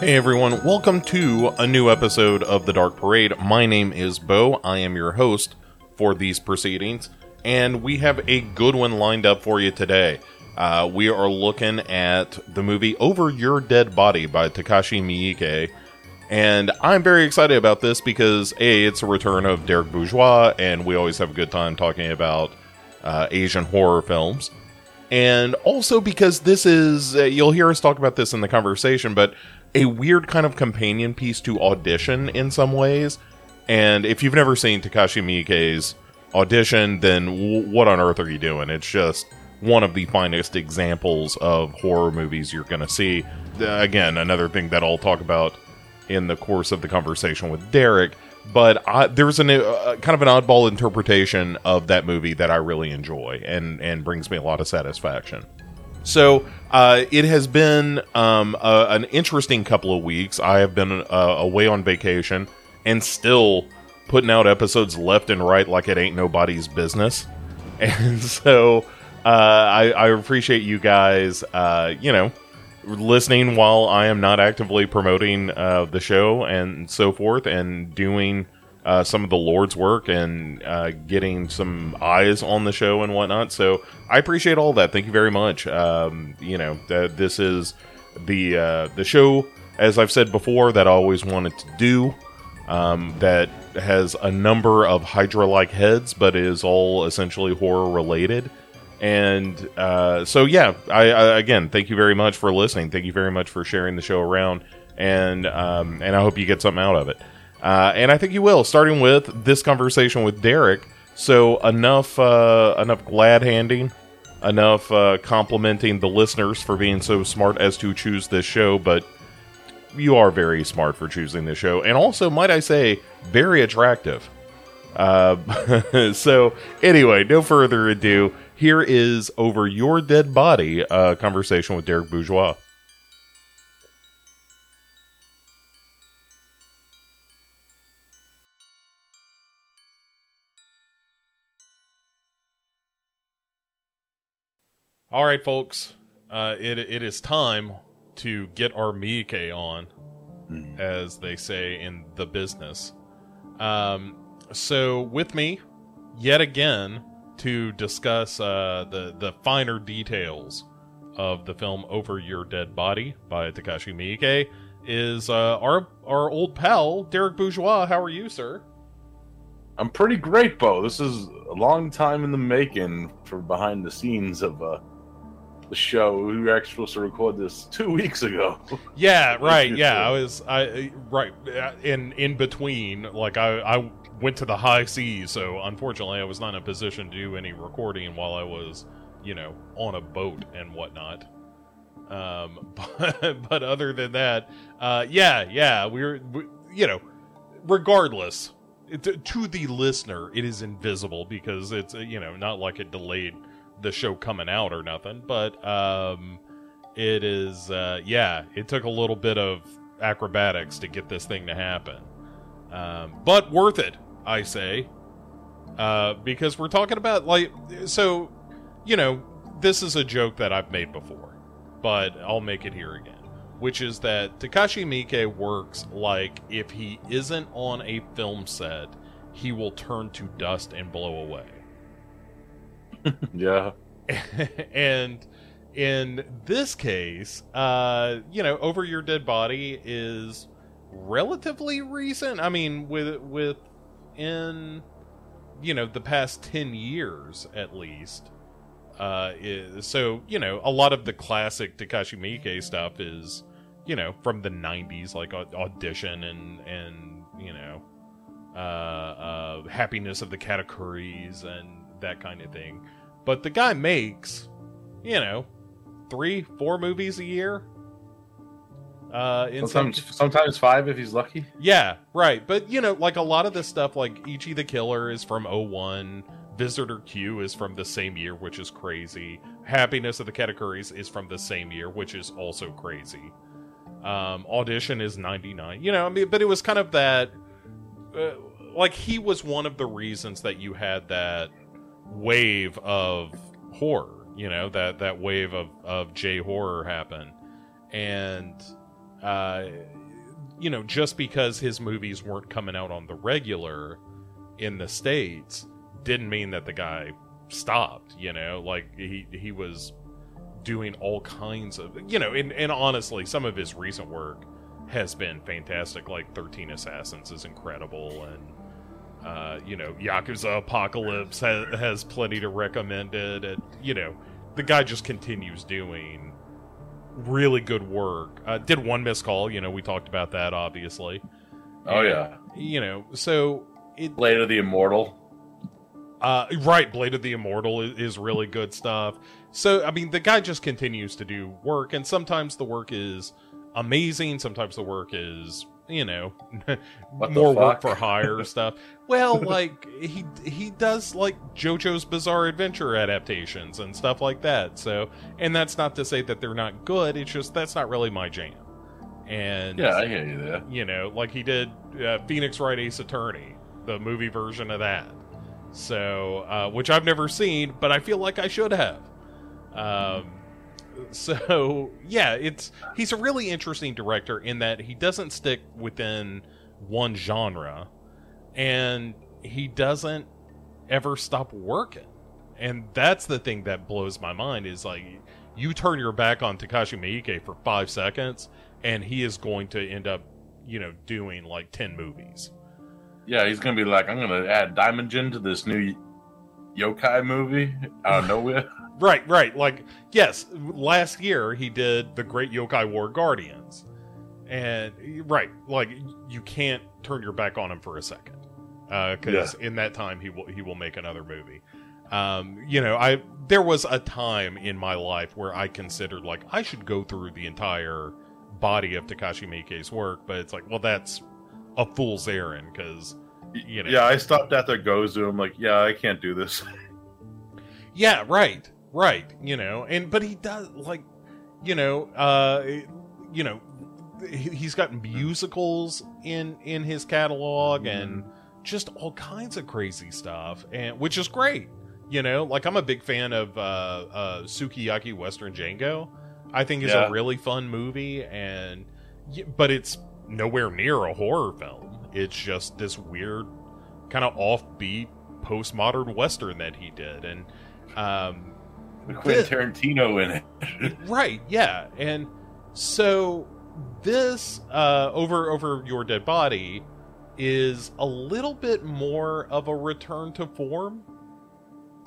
Hey everyone, welcome to a new episode of The Dark Parade. My name is Bo. I am your host for these proceedings, and we have a good one lined up for you today. Uh, we are looking at the movie Over Your Dead Body by Takashi Miike. And I'm very excited about this because A, it's a return of Derek Bourgeois, and we always have a good time talking about uh, Asian horror films. And also because this is, uh, you'll hear us talk about this in the conversation, but a weird kind of companion piece to Audition in some ways. And if you've never seen Takashi Miike's Audition, then w- what on earth are you doing? It's just one of the finest examples of horror movies you're going to see. Uh, again, another thing that I'll talk about in the course of the conversation with Derek. But I, there's an, uh, kind of an oddball interpretation of that movie that I really enjoy and, and brings me a lot of satisfaction. So uh, it has been um, a, an interesting couple of weeks. I have been uh, away on vacation and still putting out episodes left and right like it ain't nobody's business. And so uh, I, I, appreciate you guys, uh, you know, listening while I am not actively promoting uh, the show and so forth, and doing uh, some of the Lord's work and uh, getting some eyes on the show and whatnot. So I appreciate all that. Thank you very much. Um, you know, th- this is the uh, the show, as I've said before, that I always wanted to do. Um, that has a number of Hydra-like heads, but is all essentially horror related. And uh, so, yeah, I, I, again, thank you very much for listening. Thank you very much for sharing the show around, and um, and I hope you get something out of it. Uh, and I think you will, starting with this conversation with Derek. So enough, uh, enough glad handing, enough uh, complimenting the listeners for being so smart as to choose this show. But you are very smart for choosing this show, and also, might I say, very attractive. Uh, so anyway, no further ado. Here is over your dead body, a conversation with Derek Bourgeois. All right, folks. Uh, it it is time to get our Miike on, mm. as they say in the business. Um, so with me, yet again, to discuss uh, the the finer details of the film "Over Your Dead Body" by Takashi Miike is uh, our our old pal Derek Bourgeois. How are you, sir? I'm pretty great, Bo. This is a long time in the making for behind the scenes of uh, the show. We were actually supposed to record this two weeks ago. Yeah, right. Yeah, I was I right in in between. Like I I went to the high seas, so unfortunately I was not in a position to do any recording while I was, you know, on a boat and whatnot. Um, but but other than that, uh, yeah, yeah, we're we, you know, regardless. It, to the listener, it is invisible because it's you know not like it delayed the show coming out or nothing, but um, it is uh, yeah, it took a little bit of acrobatics to get this thing to happen, um, but worth it, I say, uh, because we're talking about like so, you know, this is a joke that I've made before, but I'll make it here again. Which is that Takashi Miike works like if he isn't on a film set, he will turn to dust and blow away yeah. and in this case, uh, you know, over your dead body is relatively recent. I mean, with with in you know the past ten years at least. Uh, is, so you know, a lot of the classic Takashi Miike stuff is you know from the '90s, like audition and and you know, uh, uh, happiness of the Katakuris and that kind of thing. But the guy makes, you know, three, four movies a year. Uh, in sometimes, some... sometimes five if he's lucky. Yeah, right. But you know, like a lot of this stuff, like Ichi the Killer is from 01. Visitor Q is from the same year, which is crazy. Happiness of the Katakuris is from the same year, which is also crazy. Um, Audition is 99. You know, I mean, but it was kind of that. Uh, like, he was one of the reasons that you had that wave of horror, you know, that that wave of of J horror happen. And uh, you know, just because his movies weren't coming out on the regular in the states didn't mean that the guy stopped. You know, like he he was doing all kinds of you know, and, and honestly, some of his recent work has been fantastic. Like Thirteen Assassins is incredible, and uh, you know, Yakuza Apocalypse has, has plenty to recommend it. And, you know, the guy just continues doing really good work. Uh, did one missed call, you know, we talked about that, obviously. Oh, And, yeah. You know, so it. Blade of the Immortal. Uh, right, Blade of the Immortal is, is really good stuff. So, I mean, the guy just continues to do work, and sometimes the work is amazing, sometimes the work is, you know, What more work for hire stuff. Well, like he he does like JoJo's Bizarre Adventure adaptations and stuff like that. So, and that's not to say that they're not good. It's just that's not really my jam. And Yeah, I hear you there. you know, like he did uh, Phoenix Wright Ace Attorney, the movie version of that. So, uh, which I've never seen, but I feel like I should have. Um, so yeah, it's he's a really interesting director in that he doesn't stick within one genre, and he doesn't ever stop working. And that's the thing that blows my mind is like you turn your back on Takashi Miike for five seconds, and he is going to end up, you know, doing like ten movies. Yeah, he's gonna be like, I'm gonna add Daimajin to this new yokai movie out of nowhere. Right, right. Like, yes, last year he did the Great Yokai War Guardians. And, right, like, you can't turn your back on him for a second. Because in that time, he will, he will make another movie. Um, you know, I, there was a time in my life where I considered, like, I should go through the entire body of Takashi Miike's work, but it's like, well, that's a fool's errand, because, you know. Yeah, I stopped at their Gozu. I'm like, yeah, I can't do this. Yeah, right, right. You know, and but he does like, you know, uh, you know, he- he's got musicals in in his catalog and just all kinds of crazy stuff, and which is great. You know, like I'm a big fan of uh, uh, Sukiyaki Western Django. I think is Yeah. a really fun movie, and but it's nowhere near a horror film. It's just this weird, kind of offbeat postmodern western that he did, and um, With Quentin Tarantino in it. right, yeah, and so this uh, over over your dead body is a little bit more of a return to form.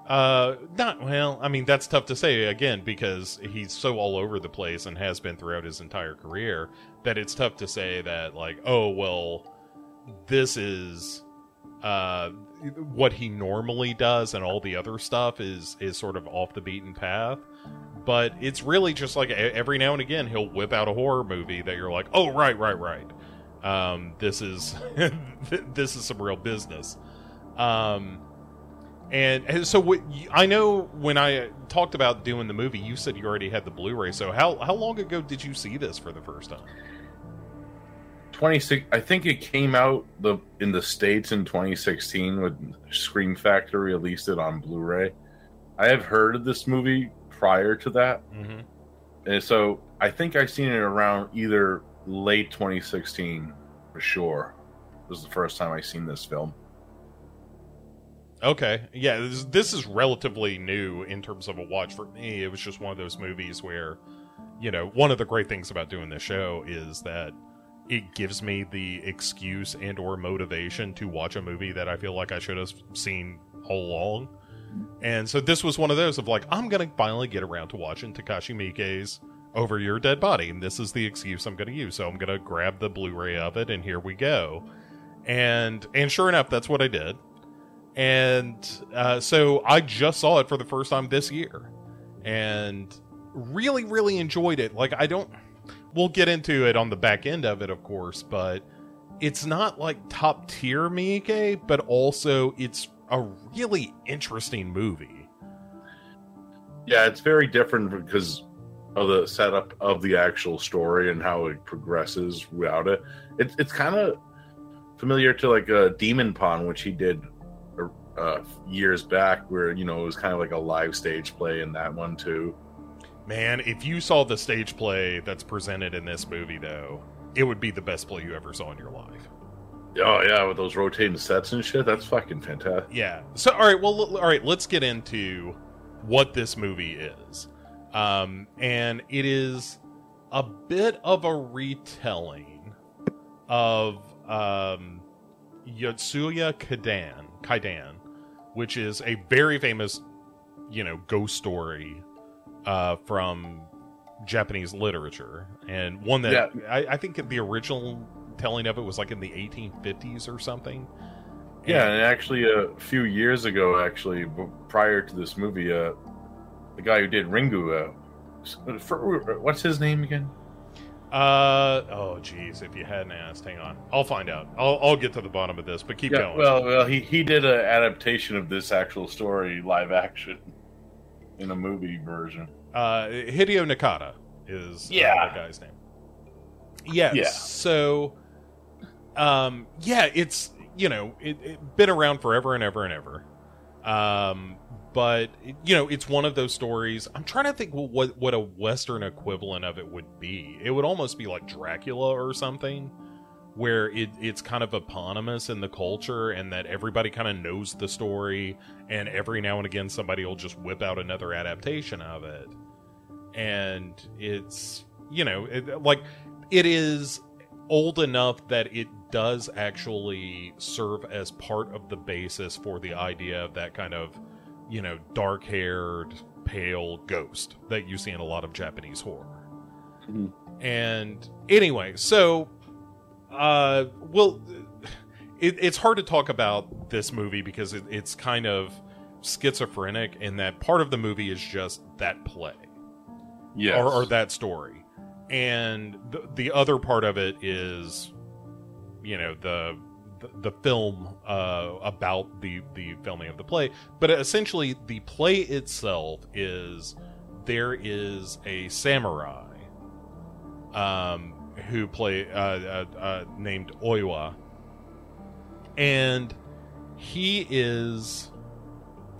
Uh, not well. I mean, that's tough to say again because he's so all over the place and has been throughout his entire career that it's tough to say that like, oh well, this is uh what he normally does and all the other stuff is is sort of off the beaten path but it's really just like every now and again he'll whip out a horror movie that you're like oh right right right um this is this is some real business um and, and so what I know when I talked about doing the movie, you said you already had the Blu-ray. So how how long ago did you see this for the first time? 26 I think it came out the in the states in 2016 when Scream Factory released it on Blu-ray. I have heard of this movie prior to that. Mm-hmm. And so I think I've seen it around either late 2016 for sure. This is the first time I've seen this film. Okay, yeah, this, this is relatively new in terms of a watch for me. It was just one of those movies where, you know, one of the great things about doing this show is that it gives me the excuse and or motivation to watch a movie that I feel like I should have seen all along. And so this was one of those of like, I'm gonna finally get around to watching Takashi Miike's Over Your Dead Body, and this is the excuse I'm gonna use. So I'm gonna grab the Blu-ray of it, and here we go. And and sure enough, that's what I did and uh, so I just saw it for the first time this year, and really, really enjoyed it. Like I don't, we'll get into it on the back end of it, of course, but it's not like top tier Miike, but also it's a really interesting movie. Yeah, it's very different because of the setup of the actual story and how it progresses without it. It's it's kind of familiar to like a Demon Pond, which he did uh, years back, where you know it was kind of like a live stage play in that one too. Man, if you saw the stage play that's presented in this movie, though, it would be the best play you ever saw in your life. Oh yeah, with those rotating sets and shit. That's fucking fantastic. Yeah. So, all right. Well, l- all right. Let's get into what this movie is. Um, and it is a bit of a retelling of um, Yotsuya Kaidan, Kaidan, which is a very famous, you know, ghost story uh, from Japanese literature, and one that Yeah. I, I think the original telling of it was like in the 1850s or something. Yeah, And- and actually, a few years ago, actually, prior to this movie, uh, the guy who did Ringu, uh, for, what's his name again? Uh oh, geez. If you hadn't asked, hang on. I'll find out. I'll I'll get to the bottom of this, but keep Yeah, going. well, well, he he did an adaptation of this actual story, live action, in a movie version. uh, Hideo Nakata is uh, Yeah. the guy's name. Yes. Yeah. So, um, yeah, it's you know it, it been around forever and ever and ever. Um, but you know, it's one of those stories. I'm trying to think what what a Western equivalent of it would be. It would almost be like Dracula or something, where it it's kind of eponymous in the culture, and that everybody kind of knows the story, and every now and again somebody will just whip out another adaptation of it, and it's you know it, like it is old enough that it does actually serve as part of the basis for the idea of that kind of you know, dark haired, pale ghost that you see in a lot of Japanese horror. Mhm. And anyway, so, uh, well, it, it's hard to talk about this movie because it, it's kind of schizophrenic in that part of the movie is just that play Yes. or, or that story, and the, the other part of it is, you know, the the, the film uh, about the the filming of the play. But essentially, the play itself is there is a samurai um, who play uh, uh, uh, named Oiwa, and he is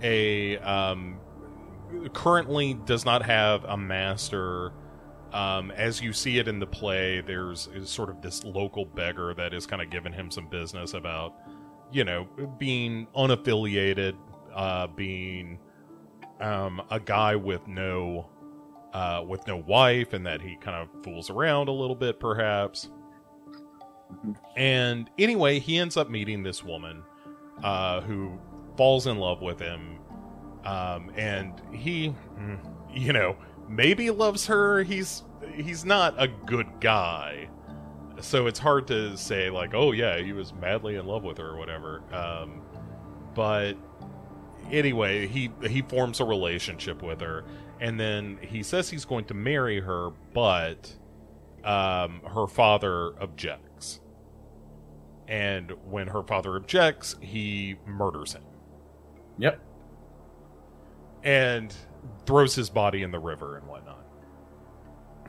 a um, currently does not have a master. Um, as you see it in the play, there's is sort of this local beggar that is kind of giving him some business about, you know, being unaffiliated, uh, being um, a guy with no uh, with no wife, and that he kind of fools around a little bit, perhaps. And anyway, he ends up meeting this woman uh, who falls in love with him, um, and he, mm, you know, maybe loves her. He's he's not a good guy, so it's hard to say like, oh yeah, he was madly in love with her or whatever. Um, but anyway, he he forms a relationship with her, and then he says he's going to marry her, but um, her father objects. And when her father objects, he murders him Yep. and throws his body in the river and whatnot.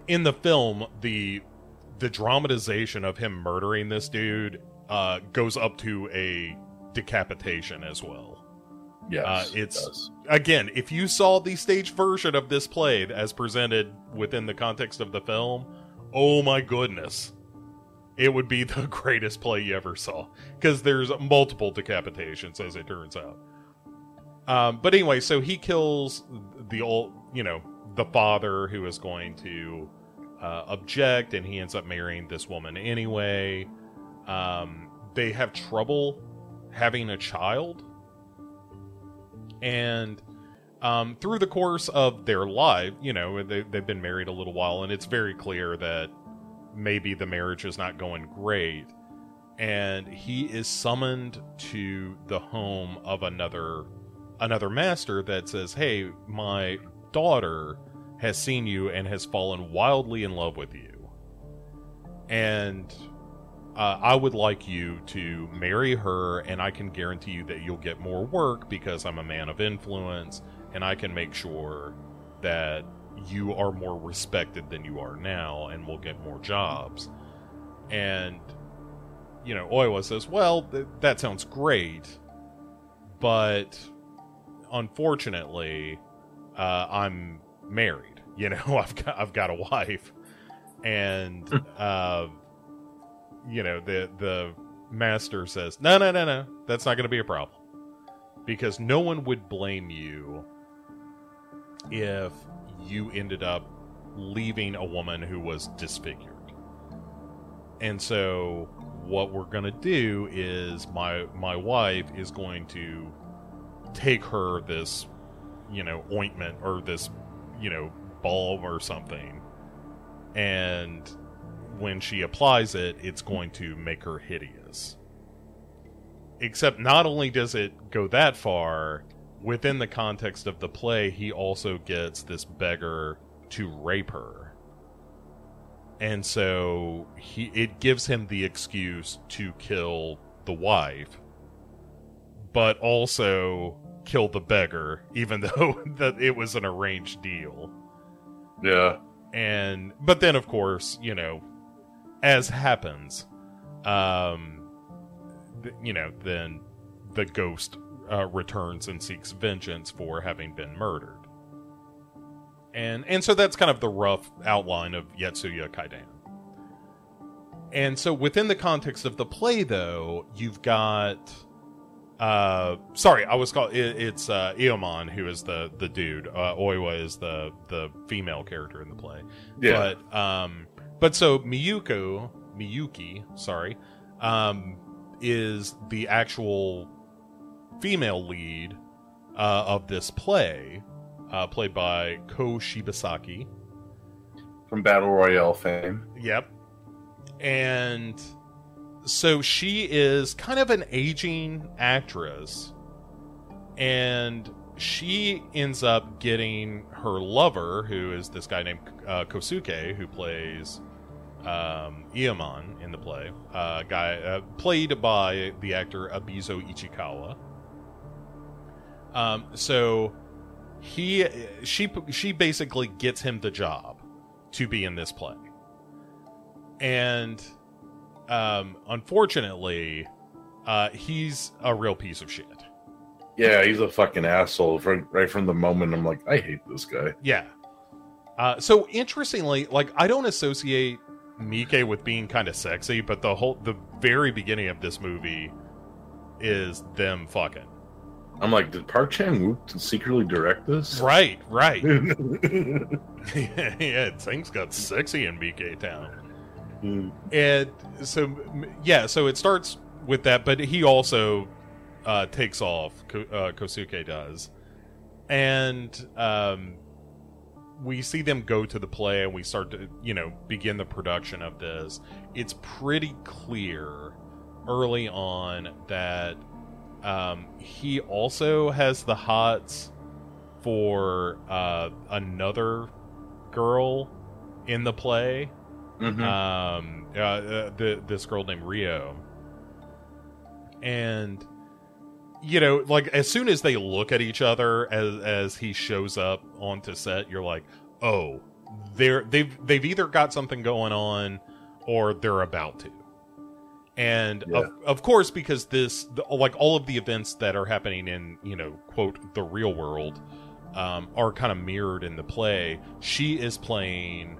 In the film, the the dramatization of him murdering this dude uh, goes up to a decapitation as well. Yes. Uh, it it's-. Again, if you saw the stage version of this play as presented within the context of the film, oh my goodness. It would be the greatest play you ever saw. Because there's multiple decapitations, as it turns out. Um, but anyway, so he kills the old, you know, the father who is going to uh, object, and he ends up marrying this woman anyway. Um, they have trouble having a child and um, through the course of their life, you know, they, they've been married a little while, and it's very clear that maybe the marriage is not going great. And he is summoned to the home of another another master that says, "Hey, my daughter has seen you and has fallen wildly in love with you, and uh, I would like you to marry her, and I can guarantee you that you'll get more work because I'm a man of influence, and I can make sure that you are more respected than you are now, and will get more jobs. And, you know, Oiwa says, Well, th- that sounds great, but unfortunately, uh, I'm married. you know, I've got I've got a wife, and uh, you know the the master says, no, no, no, no, that's not going to be a problem, because no one would blame you if you ended up leaving a woman who was disfigured. And so what we're going to do is my my wife is going to take her this you know ointment or this you know balm or something and when she applies it it's going to make her hideous. Except not only does it go that far within the context of the play he also gets this beggar to rape her. And so he it gives him the excuse to kill the wife but also kill the beggar even though that it was an arranged deal. Yeah. and but then of course you know as happens um th- you know then the ghost uh, returns and seeks vengeance for having been murdered. And and so that's kind of the rough outline of Yotsuya Kaidan. And so within the context of the play though you've got uh sorry i was called it, it's uh Iemon who is the the dude. Uh oiwa is the the female character in the play. Yeah. but um but so miyuko miyuki sorry um is the actual female lead uh of this play uh played by ko shibasaki From Battle Royale fame. Yep. And so she is kind of an aging actress. And she ends up getting her lover, who is this guy named uh, Kosuke, who plays um, Iemon in the play. Uh, guy uh, played by the actor Ebizo Ichikawa. Um, so he, she, she basically gets him the job to be in this play and um, unfortunately, uh, he's a real piece of shit. Yeah, he's a fucking asshole. From, right from the moment, I'm like, I hate this guy. Yeah. Uh, so interestingly, like I don't associate Miike with being kind of sexy, but the whole the very beginning of this movie is them fucking. I'm like, did Park Chan Wook secretly direct this? Right, right. yeah, yeah, things got sexy in BK Town. And so, yeah, so it starts with that, but he also uh, takes off. Ko- uh, Kosuke does, and um, we see them go to the play, and we start to, you know, begin the production of this. It's pretty clear early on that um, he also has the hots for uh, another girl in the play Mhm. um uh, uh, the this girl named Rio and you know like as soon as they look at each other as as he shows up onto set you're like oh they're they've they've either got something going on or they're about to and Yeah. of, of course because this the, like all of the events that are happening in you know quote the real world um, are kind of mirrored in the play she is playing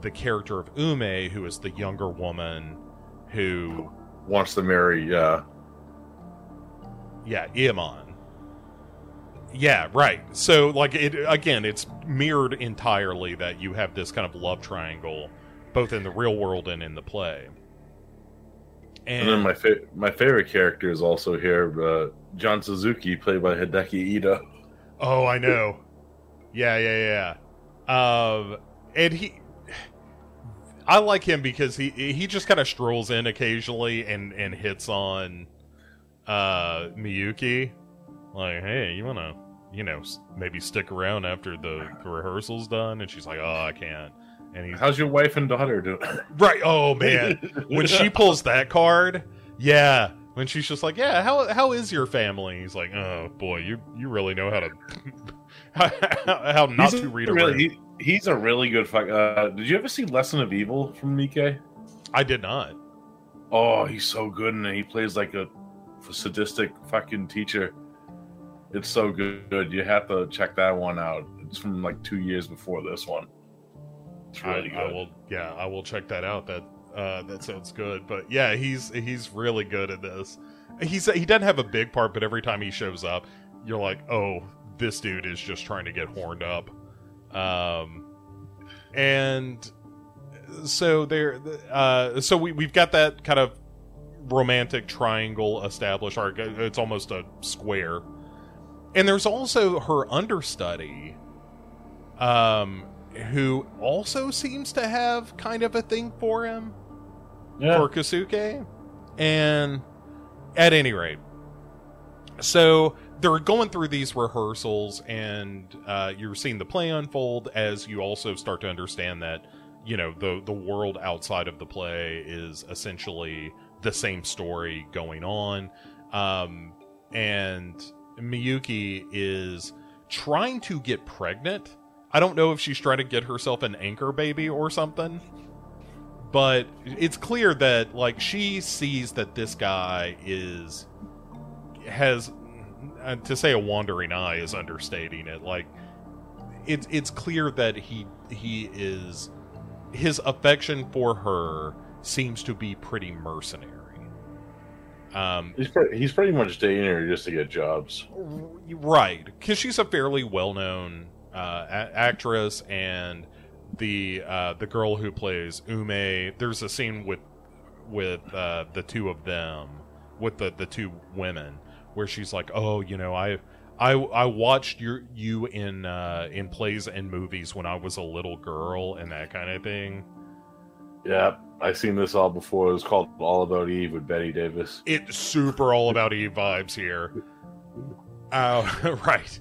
the character of Ume, who is the younger woman who, Wants to marry, yeah. Yeah, Iemon. Yeah, right. So, like, it again, it's mirrored entirely that you have this kind of love triangle, both in the real world and in the play. And then my fa- my favorite character is also here, uh, John Suzuki, played by Hideaki Ito. Oh, I know. Yeah, yeah, yeah. Um, and he, I like him because he he just kind of strolls in occasionally and and hits on, uh, Miyuki, like, hey, you wanna, you know, maybe stick around after the the rehearsal's done? And she's like, oh, I can't. And he's How's your wife and daughter doing? right. Oh man, when she pulls that card, yeah. When she's just like, yeah, how how is your family? He's like, oh boy, you you really know how to how, how not He's to read a really, he, he's a really good fuck. Uh, did you ever see Lesson of Evil from Miike? I did not. Oh, he's so good, and he plays like a sadistic fucking teacher. It's so good. You have to check that one out. It's from like two years before this one. It's really I, I will, yeah, I will check that out. That uh, that sounds good. But yeah, he's he's really good at this. He's he doesn't have a big part, but every time he shows up, you're like, oh, this dude is just trying to get horned up. Um, and so there, uh, so we we've got that kind of romantic triangle established. Or it's almost a square. And there's also her understudy, um, who also seems to have kind of a thing for him yeah. for Kasuke. And at any rate, so they're going through these rehearsals, and uh, you're seeing the play unfold as you also start to understand that you know the the world outside of the play is essentially the same story going on, um, and Miyuki is trying to get pregnant. I don't know if she's trying to get herself an anchor baby or something but it's clear that like she sees that this guy is has uh, to say a wandering eye is understating it like it's it's clear that he he is his affection for her seems to be pretty mercenary um He's pretty, he's pretty much dating her just to get jobs. right because she's a fairly well-known uh, a- actress and the uh, the girl who plays Ume. There's a scene with with uh, the two of them, with the the two women, where she's like, "Oh, you know, I." I, I watched your you in uh, in plays and movies when I was a little girl and that kind of thing. Yeah, I've seen this all before. It was called All About Eve with Bette Davis. It's super all about Eve vibes here. Uh, right,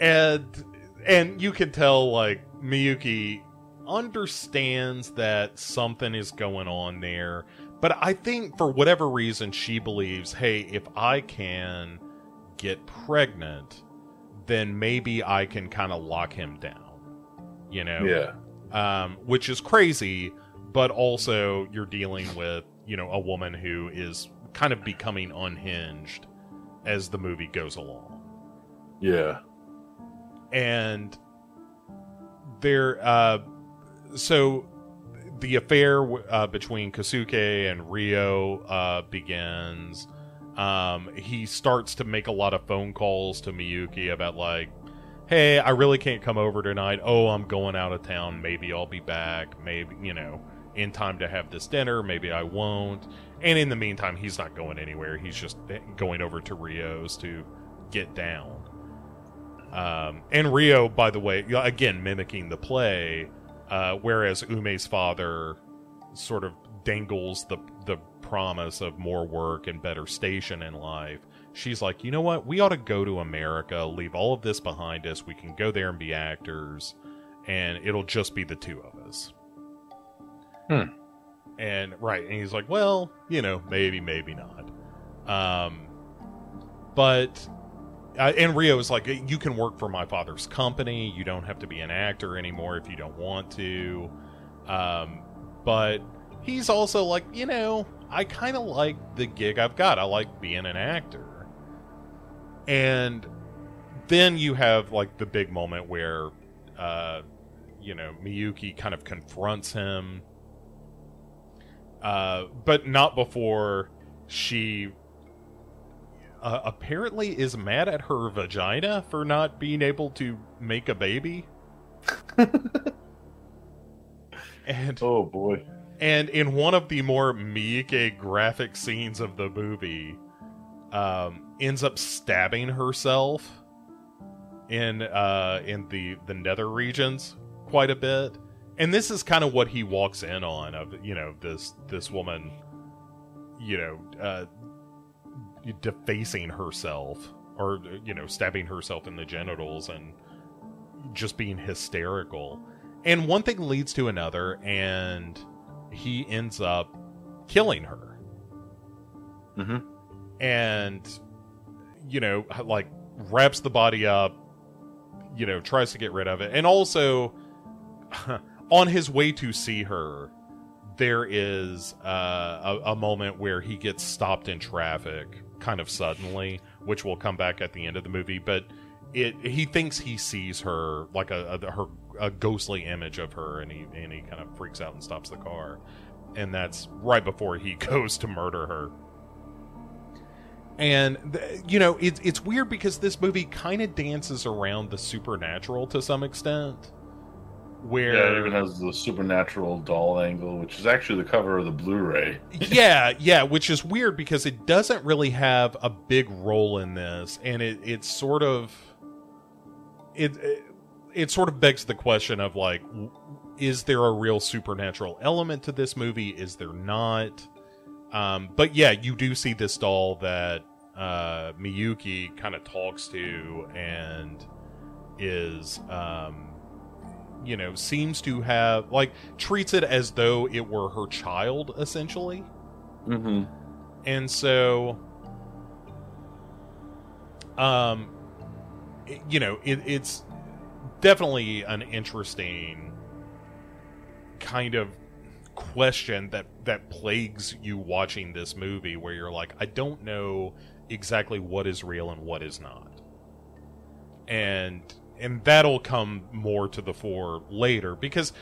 and and you can tell like Miyuki understands that something is going on there, but I think for whatever reason she believes, hey, if I can get pregnant, then maybe I can kind of lock him down. You know? Yeah. Um, which is crazy, but also you're dealing with, you know, a woman who is kind of becoming unhinged as the movie goes along. Yeah. And there, uh, so the affair uh, between Kasuke and Rio uh, begins. Um, he starts to make a lot of phone calls to Miyuki about like, "Hey, I really can't come over tonight. Oh, I'm going out of town. Maybe I'll be back. Maybe you know, in time to have this dinner. Maybe I won't." And in the meantime, he's not going anywhere. He's just going over to Rio's to get down. Um, and Rio, by the way, again mimicking the play, uh, whereas Ume's father sort of dangles the the promise of more work and better station in life. She's like, you know what? We ought to go to America, leave all of this behind us. We can go there and be actors, and it'll just be the two of us. Hmm. And right, and he's like, well, you know, maybe, maybe not. Um, but uh, and Rio is like, you can work for my father's company. You don't have to be an actor anymore if you don't want to. Um, but he's also like, you know, I kind of like the gig I've got. I like being an actor. And then you have like the big moment where, uh, you know, Miyuki kind of confronts him. Uh, but not before she uh, apparently is mad at her vagina for not being able to make a baby. and Oh boy. and in one of the more Miike graphic scenes of the movie, um, ends up stabbing herself in uh, in the the nether regions quite a bit. And this is kind of what he walks in on of you know this this woman, you know, uh, defacing herself or you know stabbing herself in the genitals and just being hysterical. And one thing leads to another, and he ends up killing her. Mm-hmm. And, you know, like wraps the body up, you know, tries to get rid of it. And also, on his way to see her, there is uh, a, a moment where he gets stopped in traffic kind of suddenly, which will come back at the end of the movie. But it he thinks he sees her like a, a her a ghostly image of her, and he and he kind of freaks out and stops the car, and that's right before he goes to murder her. And you know, it's it's weird because this movie kind of dances around the supernatural to some extent. Where Yeah, it even has the supernatural doll angle, which is actually the cover of the Blu-ray. yeah, yeah, which is weird because it doesn't really have a big role in this, and it it's sort of it it, it sort of begs the question of like, is there a real supernatural element to this movie? Is there not? Um, but yeah, you do see this doll that uh, Miyuki kind of talks to and is um, you know seems to have like treats it as though it were her child essentially Mm-hmm. and so um it- you know it, it's definitely an interesting kind of question that that plagues you watching this movie where you're like i don't know exactly what is real and what is not and and that'll come more to the fore later because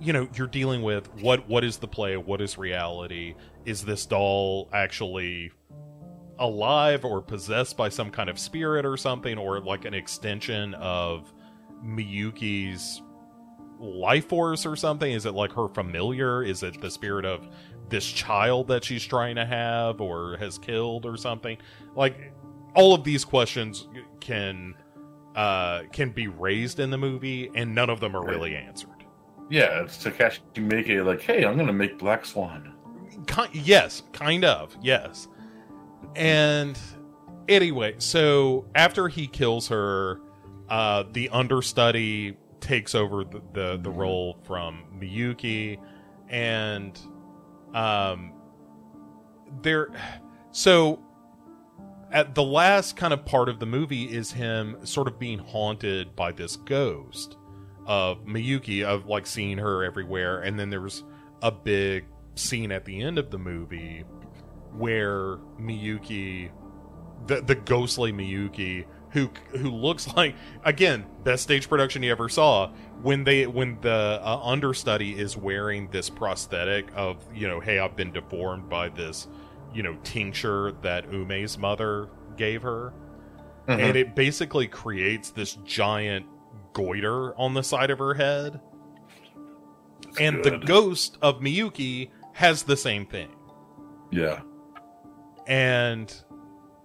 you know you're dealing with what what is the play what is reality? Is this doll actually alive or possessed by some kind of spirit or something or like an extension of Miyuki's life force or something? Is it like her familiar? Is it the spirit of this child that she's trying to have or has killed or something? Like all of these questions can uh can be raised in the movie and none of them are really answered Yeah, it's Takashi Miike like, hey, I'm gonna make Black Swan. Ki- yes, kind of. Yes. And anyway, so after he kills her, uh, the understudy takes over the, the, the role from Miyuki, and um, there. So at the last kind of part of the movie is him sort of being haunted by this ghost of Miyuki, of like seeing her everywhere, and then there's a big scene at the end of the movie where Miyuki, the the ghostly Miyuki, who who looks like again best stage production you ever saw. When they when the uh, understudy is wearing this prosthetic of you know hey I've been deformed by this you know tincture that Ume's mother gave her, Mm-hmm. and it basically creates this giant goiter on the side of her head. and the ghost of Miyuki has the same thing. yeah. and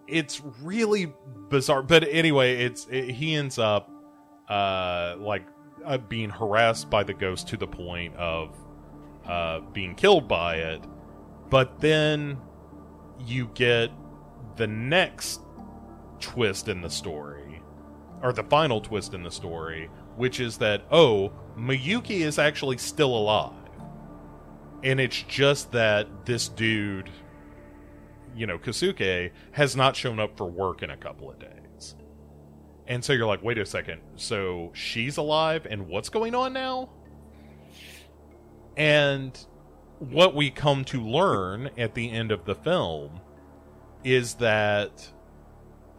it's really bizarre but anyway it's it, he ends up uh like uh, being harassed by the ghost to the point of uh being killed by it but then you get the next twist in the story or the final twist in the story which is that oh Miyuki is actually still alive and it's just that this dude you know, Kasuke has not shown up for work in a couple of days. And so you're like, wait a second. So she's alive and what's going on now? And what we come to learn at the end of the film is that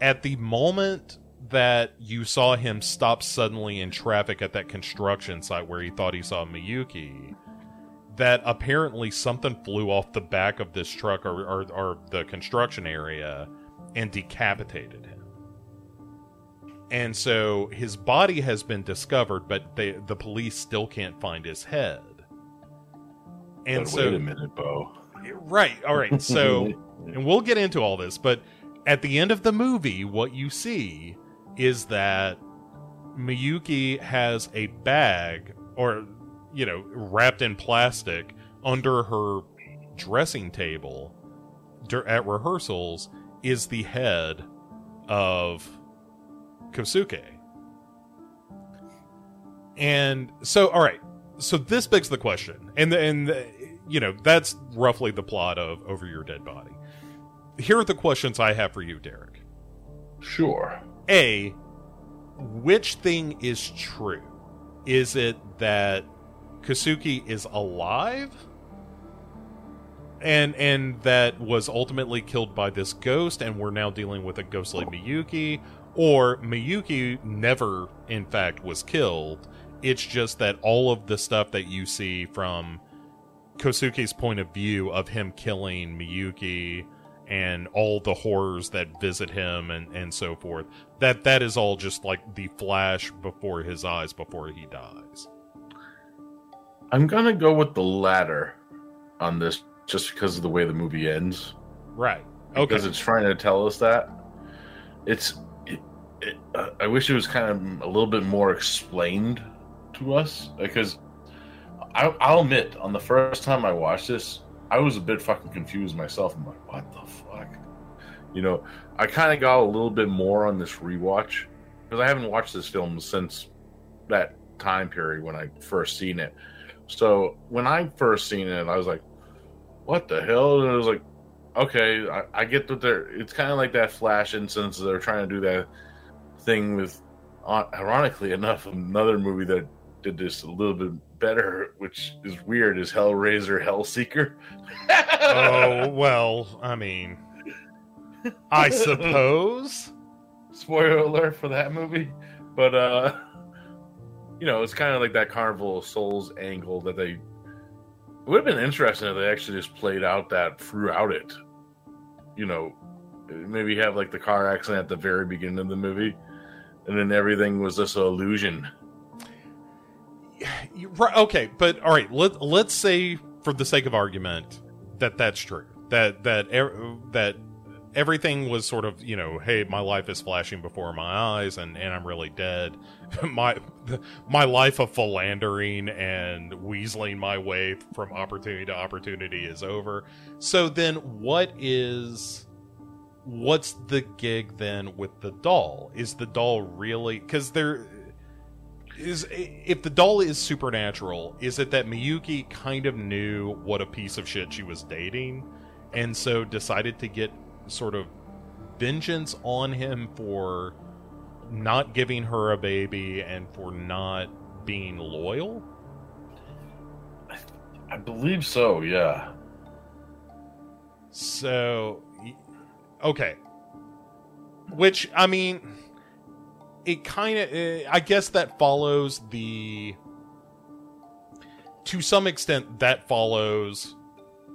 at the moment that you saw him stop suddenly in traffic at that construction site where he thought he saw Miyuki, that apparently something flew off the back of this truck or, or, or the construction area and decapitated him. And so his body has been discovered, but they, the police still can't find his head. And but so, wait a minute, Bo. right, all right. So, and we'll get into all this, but at the end of the movie, what you see is that Miyuki has a bag, or, you know, wrapped in plastic under her dressing table at rehearsals is the head of Kosuke. And so, all right. So this begs the question, and and you know that's roughly the plot of Over Your Dead Body. Here are the questions I have for you, Derek. Sure. A, which thing is true? Is it that Kasuki is alive? And and that was ultimately killed by this ghost and we're now dealing with a ghostly Miyuki or Miyuki never, in fact, was killed. It's just that all of the stuff that you see from Kosuke's point of view of him killing Miyuki and all the horrors that visit him and, and so forth, that that is all just like the flash before his eyes before he dies. I'm gonna go with the latter on this, just because of the way the movie ends. Right. Okay. Because it's trying to tell us that. It's. It, it, uh, I wish it was kind of a little bit more explained to us because I, I'll admit, on the first time I watched this, I was a bit fucking confused myself. I'm like, what the fuck? You know, I kind of got a little bit more on this rewatch because I haven't watched this film since that time period when I first seen it. So when I first seen it, I was like, "What the hell?" And I was like, "Okay, I, I get that they're." It's kind of like that Flash instance. They're trying to do that thing with, ironically enough, another movie that did this a little bit better, which is weird, is Hellraiser Hellseeker. oh well, I mean, I suppose. Spoiler alert for that movie, but uh you know, it's kind of like that Carnival of Souls angle that they. It would have been interesting if they actually just played out that throughout it. You know, maybe have like the car accident at the very beginning of the movie, and then everything was just an illusion. Right, okay, but all right. Let let's say, for the sake of argument, that that's true. That that that everything was sort of you know hey my life is flashing before my eyes and and i'm really dead my my life of philandering and weaseling my way from opportunity to opportunity is over so then what is what's the gig then with the doll is the doll really because there is if the doll is supernatural is it that miyuki kind of knew what a piece of shit she was dating and so decided to get sort of vengeance on him for not giving her a baby and for not being loyal? I believe so, yeah. So, okay. Which, I mean, it kind of, eh, I guess that follows the. To some extent, that follows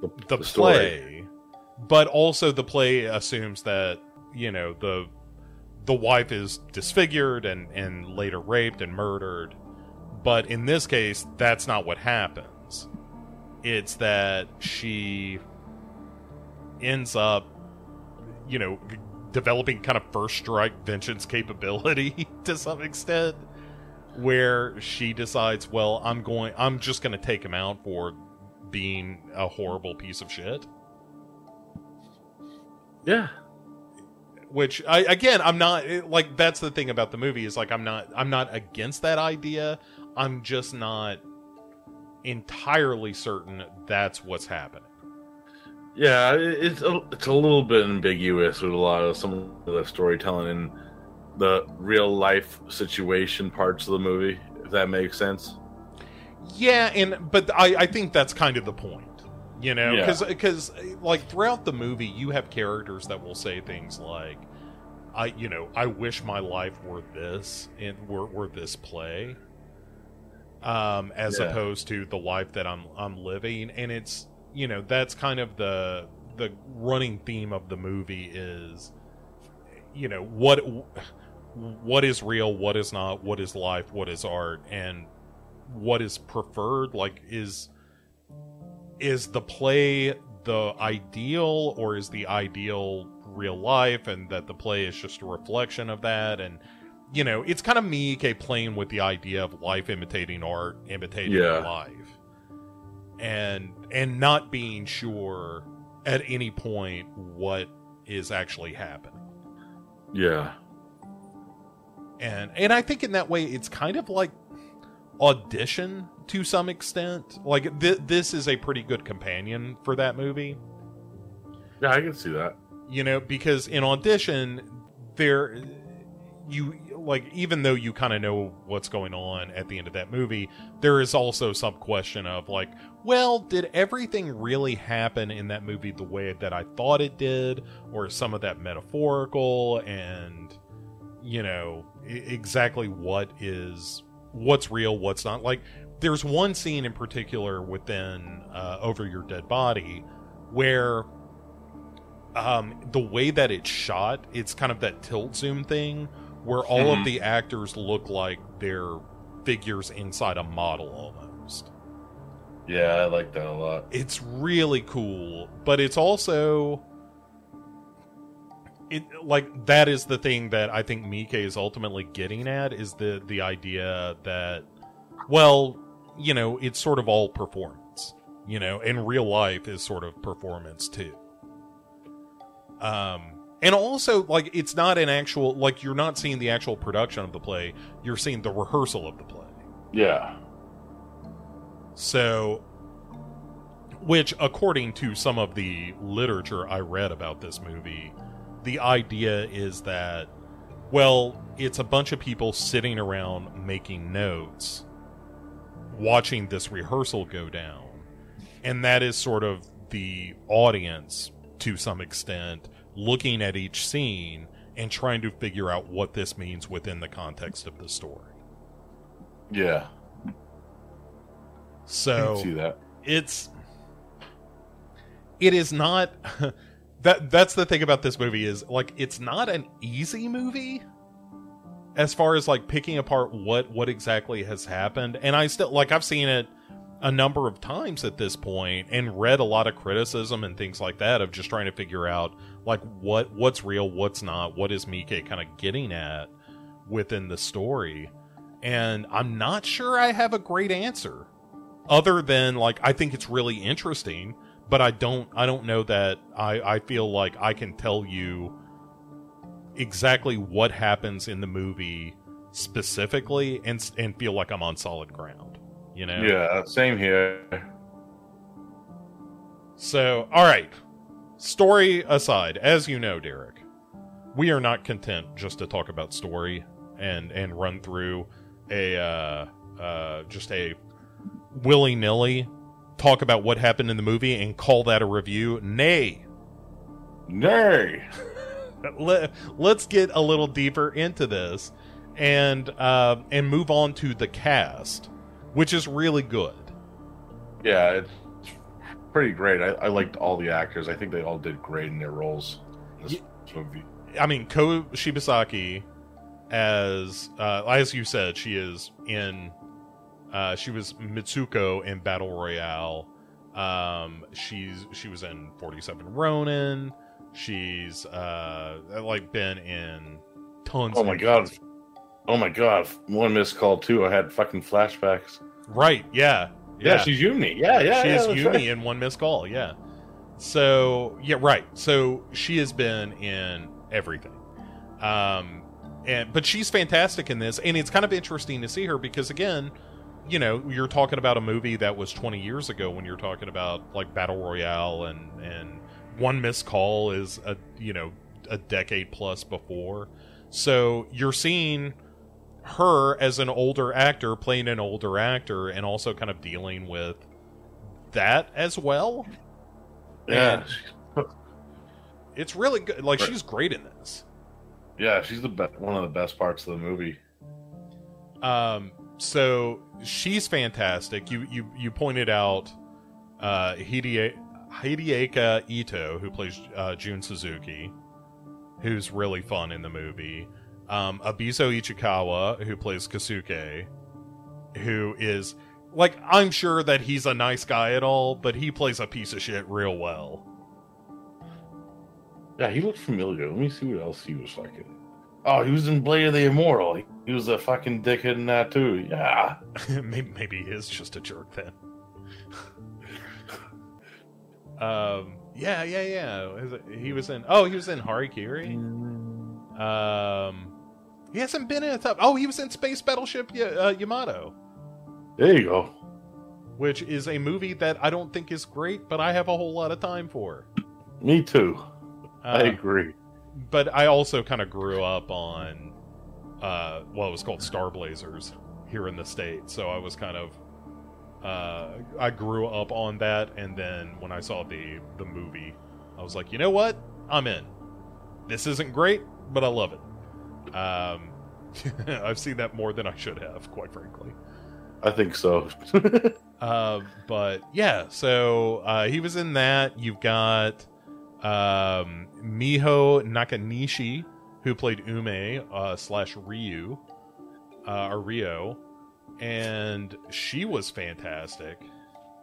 the, the, the play. But also the play assumes that you know the the wife is disfigured and and later raped and murdered. But in this case that's not what happens. It's that she ends up you know developing kind of first strike vengeance capability to some extent where she decides well i'm going i'm just going to take him out for being a horrible piece of shit yeah. Which I again I'm not like that's the thing about the movie is like I'm not I'm not against that idea. I'm just not entirely certain that's what's happening. Yeah, it's a, it's a little bit ambiguous with a lot of some of the storytelling and the real life situation parts of the movie, if that makes sense. Yeah, and but I, I think that's kind of the point you know because yeah. because like throughout the movie you have characters that will say things like i you know i wish my life were this and were, were this play um as yeah. opposed to the life that i'm i'm living and it's you know that's kind of the the running theme of the movie is you know what what is real what is not what is life what is art and what is preferred like is is the play the ideal or is the ideal real life and that the play is just a reflection of that and you know it's kind of me playing with the idea of life imitating art imitating yeah. life and and not being sure at any point what is actually happening yeah and and i think in that way it's kind of like audition to some extent. Like th- this is a pretty good companion for that movie. Yeah, I can see that. You know, because in audition there you like even though you kind of know what's going on at the end of that movie, there is also some question of like, well, did everything really happen in that movie the way that I thought it did or some of that metaphorical and you know exactly what is what's real, what's not. Like there's one scene in particular within uh, Over Your Dead Body where um, the way that it's shot, it's kind of that tilt zoom thing where all of Mhm. the actors look like they're figures inside a model almost. Yeah, I like that a lot. It's really cool, but it's also it like that is the thing that I think Miike is ultimately getting at is the the idea that well, you know, it's sort of all performance, you know, and real life is sort of performance too. Um and also like it's not an actual like you're not seeing the actual production of the play, you're seeing the rehearsal of the play. Yeah. So, which, according to some of the literature I read about this movie, the idea is that, well, it's a bunch of people sitting around making notes, watching this rehearsal go down. And that is sort of the audience, to some extent, looking at each scene and trying to figure out what this means within the context of the story. Yeah. So see that. it's it is not that that's the thing about this movie is like it's not an easy movie as far as like picking apart what what exactly has happened and i still like i've seen it a number of times at this point and read a lot of criticism and things like that of just trying to figure out like what what's real what's not what is Miike kind of getting at within the story and i'm not sure i have a great answer other than like I think it's really interesting, but I don't I don't know that I I feel like I can tell you exactly what happens in the movie specifically and and feel like I'm on solid ground, you know. Yeah, same here. So, all right. Story aside, as you know, Derek, we are not content just to talk about story and and run through a uh uh just a willy-nilly talk about what happened in the movie and call that a review. Nay, Nay. let, let's get a little deeper into this and uh and move on to the cast, which is really good. Yeah, it's pretty great. I, I liked all the actors. I think they all did great in their roles in this movie. I mean, Ko Shibasaki, as uh, as you said, she is in. Uh, she was Mitsuko in Battle Royale. Um, she's she was in Forty Seven Ronin. She's uh like been in tons. Oh my god. Oh my god. One missed call too. I had fucking flashbacks. Right? Yeah. Yeah, she's Yumi. Yeah, yeah. she yeah, is Yumi right. in one missed call. Yeah. So yeah, right. So she has been in everything, um, and but she's fantastic in this, and it's kind of interesting to see her because again, you know, you're talking about a movie that was 20 years ago when you're talking about like Battle Royale and and one missed call is a you know a decade plus before. So you're seeing her as an older actor playing an older actor and also kind of dealing with that as well. Yeah. It's really good. Like Right. she's great in this. Yeah, she's the be- one of the best parts of the movie. Um, so she's fantastic. You you you pointed out uh, Hideaki Ito, who plays uh, Jun Suzuki, who's really fun in the movie. Um, Ebizo Ichikawa, who plays Kosuke, who is like I'm sure that he's a nice guy at all, but he plays a piece of shit real well. Yeah, he looked familiar. Let me see what else he was like. Oh, he was in Blade of the Immortal. He, was a fucking dickhead in that too. Yeah. maybe, maybe he is just a jerk then. um. Yeah. Yeah. Yeah. He was in. Oh, he was in Harikiri. Um. He hasn't been in a top. Oh, he was in Space Battleship y- uh, Yamato, There you go. which is a movie that I don't think is great, but I have a whole lot of time for. Me too. I Uh, agree. but I also kind of grew up on uh well it was called Star Blazers here in the state so I was kind of uh I grew up on that and then when I saw the the movie I was like you know what I'm in this isn't great but I love it Um, I've seen that more than I should have, quite frankly. I think so. Uh, but yeah, so uh, he was in that. You've got um, Miho Nakanishi, who played Ume uh, slash Ryu, uh, or Rio, and she was fantastic.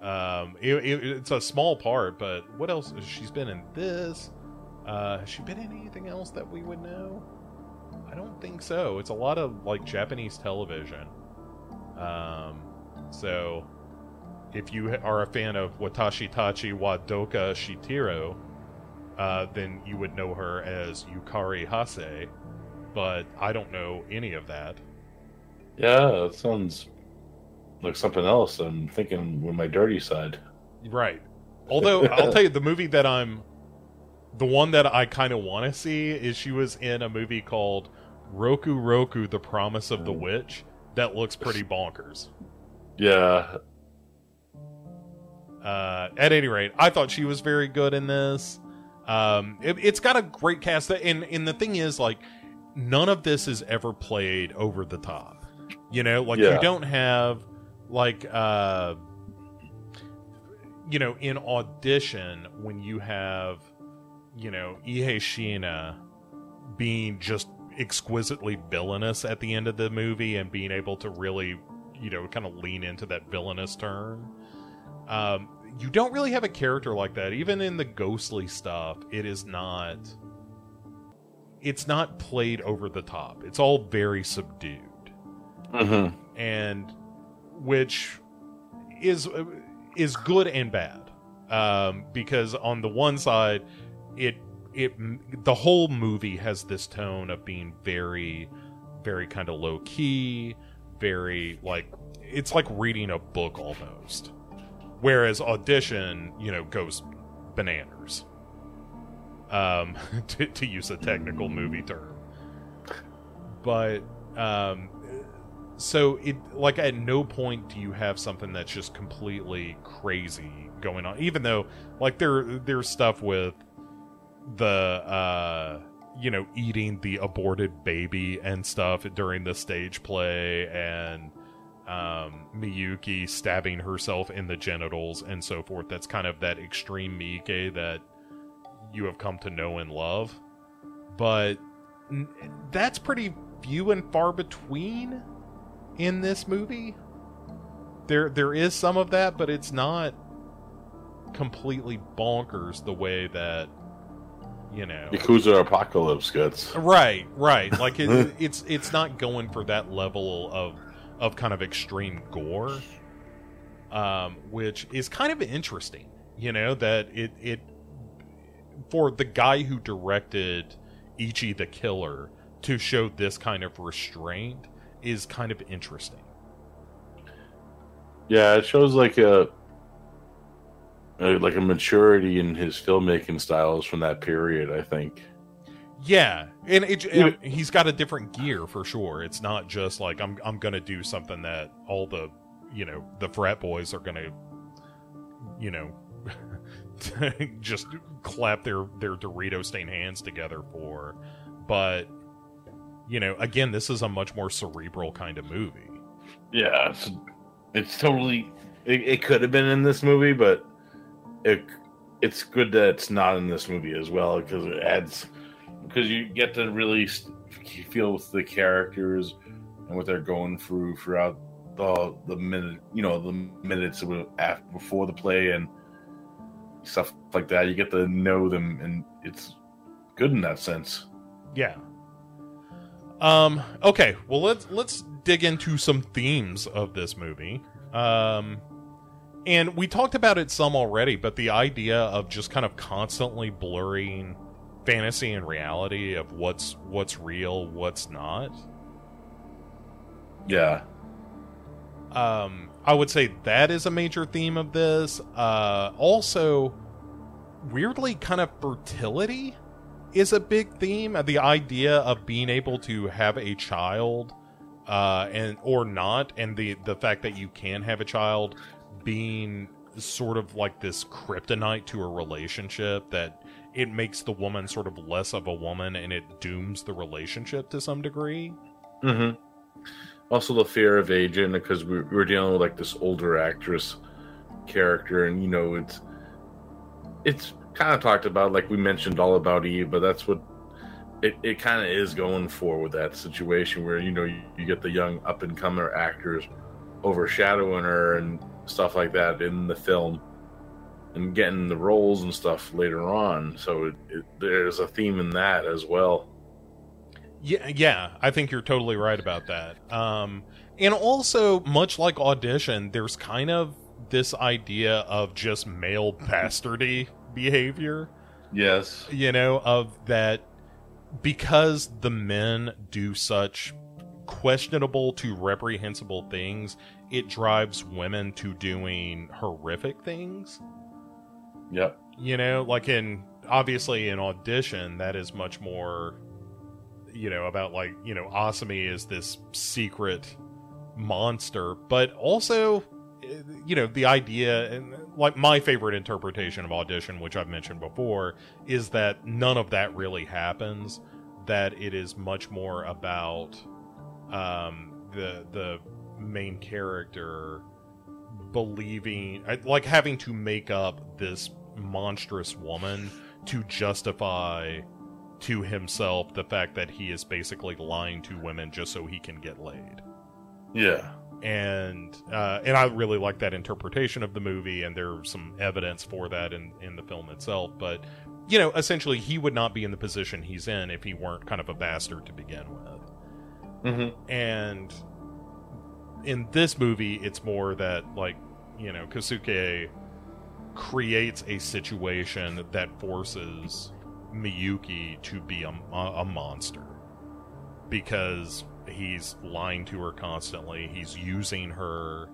Um, it, it, it's a small part, but what else? She's been in this. Uh, has she been in anything else that we would know? I don't think so. It's a lot of like Japanese television. Um, so if you are a fan of Watashi Tachi wa Doka Shitiro, uh, then you would know her as Yukari Hase, but I don't know any of that. yeah, that sounds like something else. I'm thinking with my dirty side. Right. Although I'll tell you, the movie that I'm, the one that I kind of want to see is she was in a movie called Roku Roku: The Promise of the Witch. That looks pretty bonkers. Yeah, Uh, at any rate, I thought she was very good in this. Um, it, it's got a great cast, and and the thing is, like, none of this is ever played over the top. You know, like Yeah. you don't have like uh, you know, in audition when you have you know Eihi Shiina being just exquisitely villainous at the end of the movie and being able to really you know kind of lean into that villainous turn um, you don't really have a character like that. Even in the ghostly stuff, it is not. It's not played over the top. It's all very subdued, mm-hmm. and which is is good and bad. Um, because on the one side, it it the whole movie has this tone of being very, very kind of low key, very like it's like reading a book almost. Whereas audition, you know, goes bananas. Um, to, to use a technical movie term. But um, so it like at no point do you have something that's just completely crazy going on. Even though like there there's stuff with the uh you know eating the aborted baby and stuff during the stage play and um, Miyuki stabbing herself in the genitals and so forth. That's kind of that extreme Miike that you have come to know and love. But that's pretty few and far between in this movie. There, there is some of that, but it's not completely bonkers the way that you know. Yakuza Apocalypse gets. Right, right. Like it, it's it's not going for that level of of kind of extreme gore, um, which is kind of interesting. You know that it it for the guy who directed Ichi the Killer to show this kind of restraint is kind of interesting. Yeah, it shows like a, a like a maturity in his filmmaking styles from that period. I think. Yeah, and it, Yeah. and he's got a different gear for sure. It's not just like I'm I'm gonna do something that all the you know the frat boys are gonna you know just clap their their Dorito stained hands together for, but you know again this is a much more cerebral kind of movie. Yeah, it's, it's totally. It, it could have been in this movie, but it it's good that it's not in this movie as well because it adds because you get to really feel with the characters and what they're going through throughout the the minute you know the minutes of- af- before the play and stuff like that. You get to know them, and it's good in that sense. Yeah. Um. Okay. Well, let's let's dig into some themes of this movie. Um, and we talked about it some already, but the idea of just kind of constantly blurring fantasy and reality of what's what's real, what's not. Yeah, Um, I would say that is a major theme of this. Uh, also, weirdly, kind of fertility is a big theme. The idea of being able to have a child, uh, and or not, and the the fact that you can have a child being sort of like this kryptonite to a relationship that it makes the woman sort of less of a woman and it dooms the relationship to some degree. Mm-hmm. Also, the fear of aging because we we're dealing with like this older actress character, and you know it's it's kind of talked about like we mentioned all about Eve, but that's what it, it kind of is going for with that situation where you know you, you get the young up and comer actors overshadowing her and stuff like that in the film and getting the roles and stuff later on. So it, it, there's a theme in that as well. Yeah, yeah, I think you're totally right about that. Um, and also, much like audition, there's kind of this idea of just male bastardy behavior. Yes, you know, of that because the men do such questionable to reprehensible things, it drives women to doing horrific things. Yep. You know, like in obviously in audition, that is much more you know, about like, you know, Asami is this secret monster, but also, eh, you know, the idea and like my favorite interpretation of audition, which I've mentioned before, is that none of that really happens. That it is much more about um, the the main character believing, like having to make up this monstrous woman to justify to himself the fact that he is basically lying to women just so he can get laid. Yeah. And uh, and I really like that interpretation of the movie, and there's some evidence for that in in the film itself. But you know, essentially, he would not be in the position he's in if he weren't kind of a bastard to begin with. Mm-hmm. And in this movie, it's more that like you know, Kosuke creates a situation that forces Miyuki to be a, a monster because he's lying to her constantly. He's using her.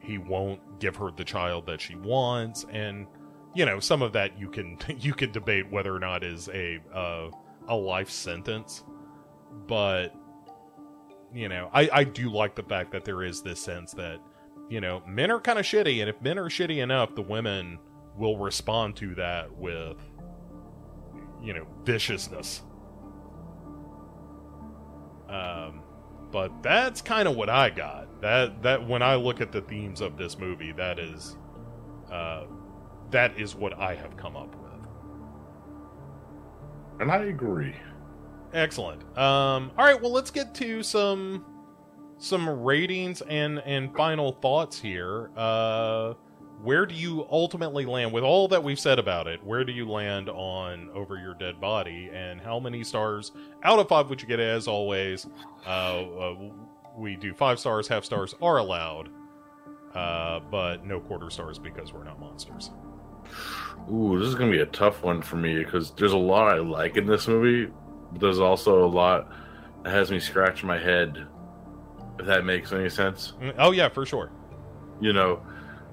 He won't give her the child that she wants, and you know some of that you can you can debate whether or not is a uh, a life sentence, but you know I I do like the fact that there is this sense that you know men are kind of shitty, and if men are shitty enough, the women will respond to that with you know, viciousness. Um, but that's kind of what I got. That that when I look at the themes of this movie, that is, uh, that is what I have come up with. And I agree. Excellent. Um, all right, well, let's get to some some ratings and and final thoughts here. Uh, where do you ultimately land with all that we've said about it? Where do you land on Over Your Dead Body, and how many stars out of five would you get? As always, uh, uh, we do five stars, half stars are allowed, uh, but no quarter stars because we're not monsters. Ooh, this is gonna be a tough one for me because there's a lot I like in this movie, but there's also a lot that has me scratch my head. If that makes any sense. Mm, oh yeah, for sure. You know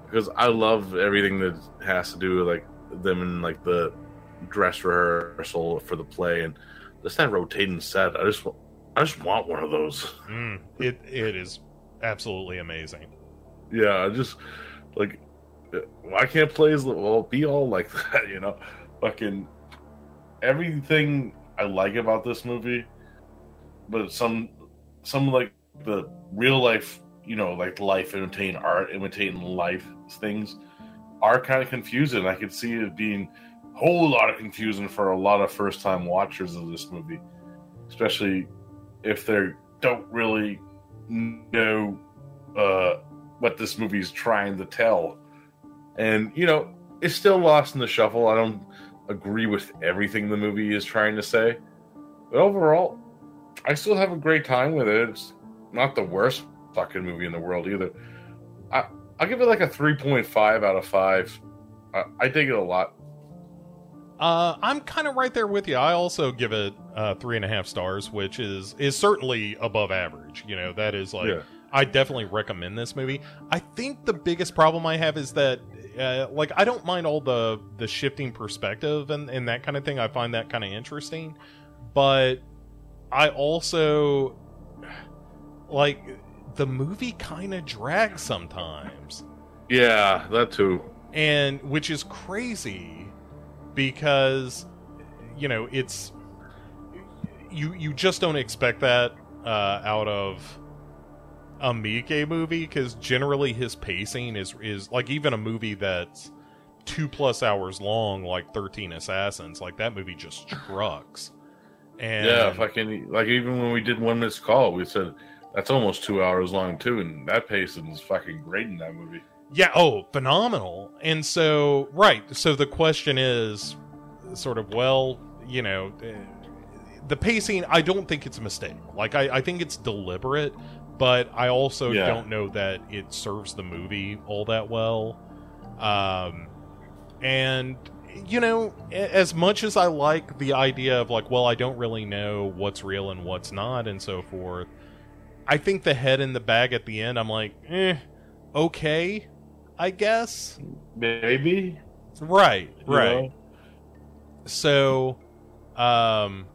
because I love everything that has to do with like them in like the dress rehearsal for the play and just that rotating set. I just I just want one of those. Mm, it it is absolutely amazing. Yeah, I just like why can't plays well be all like that? You know, fucking everything I like about this movie, but some some like the real life you know, like life imitating art, imitating life things are kind of confusing. I could see it being a whole lot of confusion for a lot of first time watchers of this movie, especially if they don't really know uh, what this movie is trying to tell. And, you know, it's still lost in the shuffle. I don't agree with everything the movie is trying to say. But overall, I still have a great time with it. It's not the worst fucking movie in the world either. I, I'll give it like a 3.5 out of 5. I, I dig it a lot. Uh, I'm kind of right there with you. I also give it uh, three and a half stars, which is is certainly above average. You know, that is like yeah. I definitely recommend this movie. I think the biggest problem I have is that, uh, like, I don't mind all the the shifting perspective and and that kind of thing. I find that kind of interesting, but I also like the movie kind of drags sometimes. Yeah, that too. And which is crazy because you know, it's you you just don't expect that uh, out of a Miike movie because generally his pacing is is like even a movie that's two plus hours long, like Thirteen Assassins, like that movie just trucks. And yeah, fucking like even when we did one missed call, we said that's almost two hours long too, and that pacing is fucking great in that movie. Yeah, oh, phenomenal. And so, right, so the question is sort of, well, you know, eh, the pacing, I don't think it's a mistake. Like, I, I think it's deliberate, but I also Yeah. don't know that it serves the movie all that well. Um, and, you know, as much as I like the idea of, like, well, I don't really know what's real and what's not and so forth, I think the head in the bag at the end, I'm like, eh, okay, I guess. Maybe, Right, you right. know? So, um,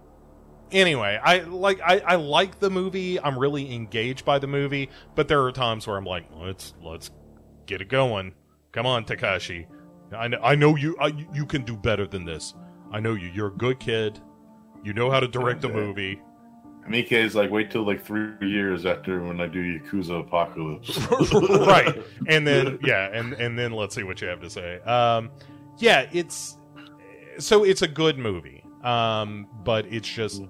anyway, I like I, I like the movie. I'm really engaged by the movie, but there are times where I'm like, let's let's get it going. Come on, Takashi. I know, I know you I, you can do better than this. I know you. You're a good kid. You know how to direct a movie. Miike is like, wait till like three years after when I do Yakuza Apocalypse. right and then yeah and and then let's see what you have to say um yeah it's so it's a good movie um but it's just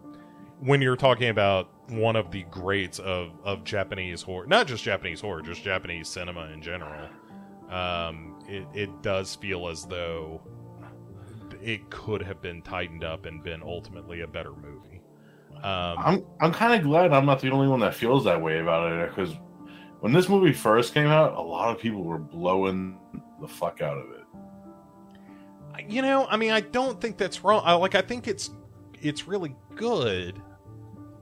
when you're talking about one of the greats of of japanese horror not just japanese horror just japanese cinema in general um it, it does feel as though it could have been tightened up and been ultimately a better movie um I'm I'm kind of glad I'm not the only one that feels that way about it because when this movie first came out, a lot of people were blowing the fuck out of it. you know i mean i don't think that's wrong I, like i think it's it's really good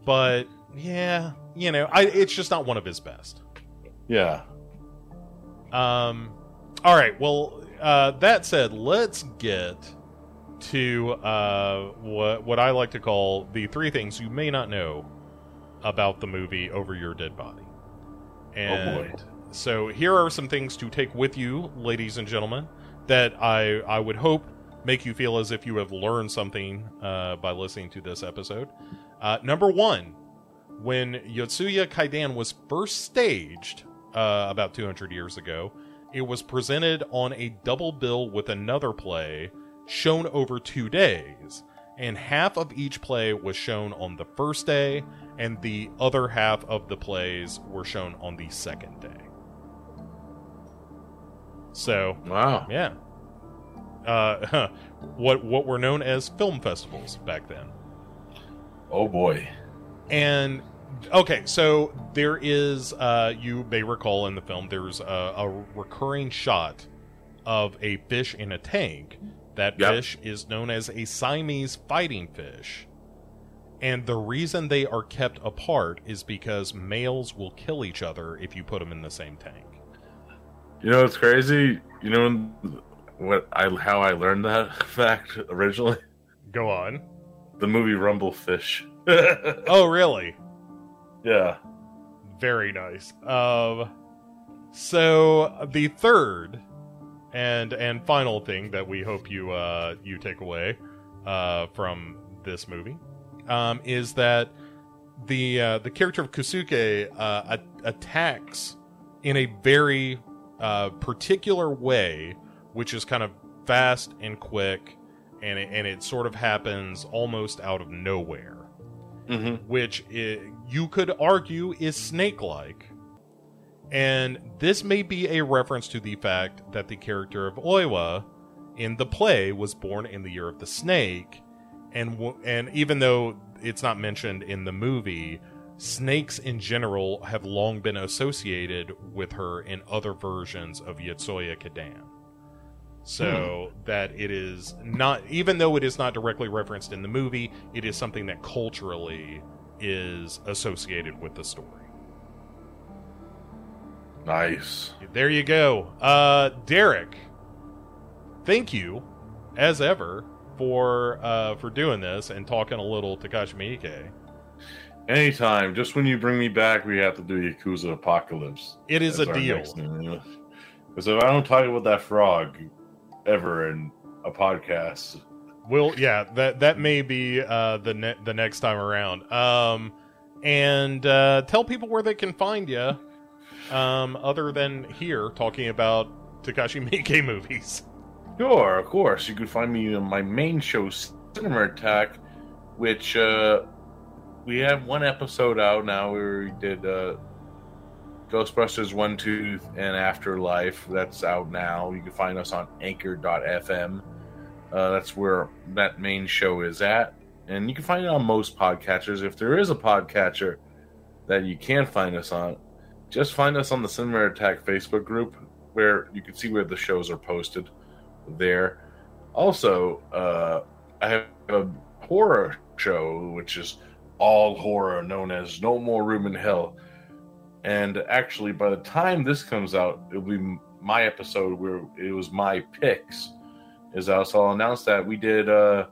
but yeah you know i it's just not one of his best. Yeah, um all right well uh that said let's get to uh what what i like to call the three things you may not know about the movie over your dead body. And Oh, boy. so here are some things to take with you ladies and gentlemen that i i would hope make you feel as if you have learned something uh, by listening to this episode uh, number one when Yotsuya Kaidan was first staged uh, about 200 years ago, it was presented on a double bill with another play shown over two days. And half of each play was shown on the first day, and the other half of the plays were shown on the second day. So, wow. yeah. Uh, what what were known as film festivals back then. Oh boy. And okay, so there is, uh, you may recall in the film, there's a, a recurring shot of a fish in a tank. That Yep. fish is known as a Siamese fighting fish. And the reason they are kept apart is because males will kill each other if you put them in the same tank. You know it's crazy? You know what I how I learned that fact originally? Go on. The movie Rumblefish. Oh, really? yeah. Very nice. Um, so the third and and final thing that we hope you uh, you take away uh, from this movie um, is that the uh, the character of Kosuke uh, a- attacks in a very uh, particular way, which is kind of fast and quick, and it, and it sort of happens almost out of nowhere Mm-hmm. which i you could argue is snake like. And this may be a reference to the fact that the character of Oiwa in the play was born in the year of the snake, and w- and even though it's not mentioned in the movie, snakes in general have long been associated with her in other versions of Yotsuya Kaidan. So that it is not, even though it is not directly referenced in the movie, it is something that culturally is associated with the story. Nice. There you go. Uh, Derek, thank you, as ever, for uh, for doing this and talking a little Takashi Miike. Anytime. Just when you bring me back, we have to do Yakuza Apocalypse. It is That's a deal. Because if I don't talk about that frog ever in a podcast, We'll yeah that that may be uh, the ne- the next time around. Um, and uh, tell people where they can find you. Um, other than here talking about Takashi Miike movies. Sure, of course. You can find me on my main show, Cinema Attack, which uh, we have one episode out now. We did uh, Ghostbusters One Tooth and Afterlife. That's out now. You can find us on Anchor.fm. Uh, that's where that main show is at, and you can find it on most podcatchers. If there is a podcatcher that you can find us on, just find us on the Cinema Attack Facebook group, where you can see where the shows are posted there. Also, uh, I have a horror show, which is all horror, known as No More Room in Hell. And actually, by the time this comes out, it'll be my episode where it was my picks is out. So I'll announce that we did uh,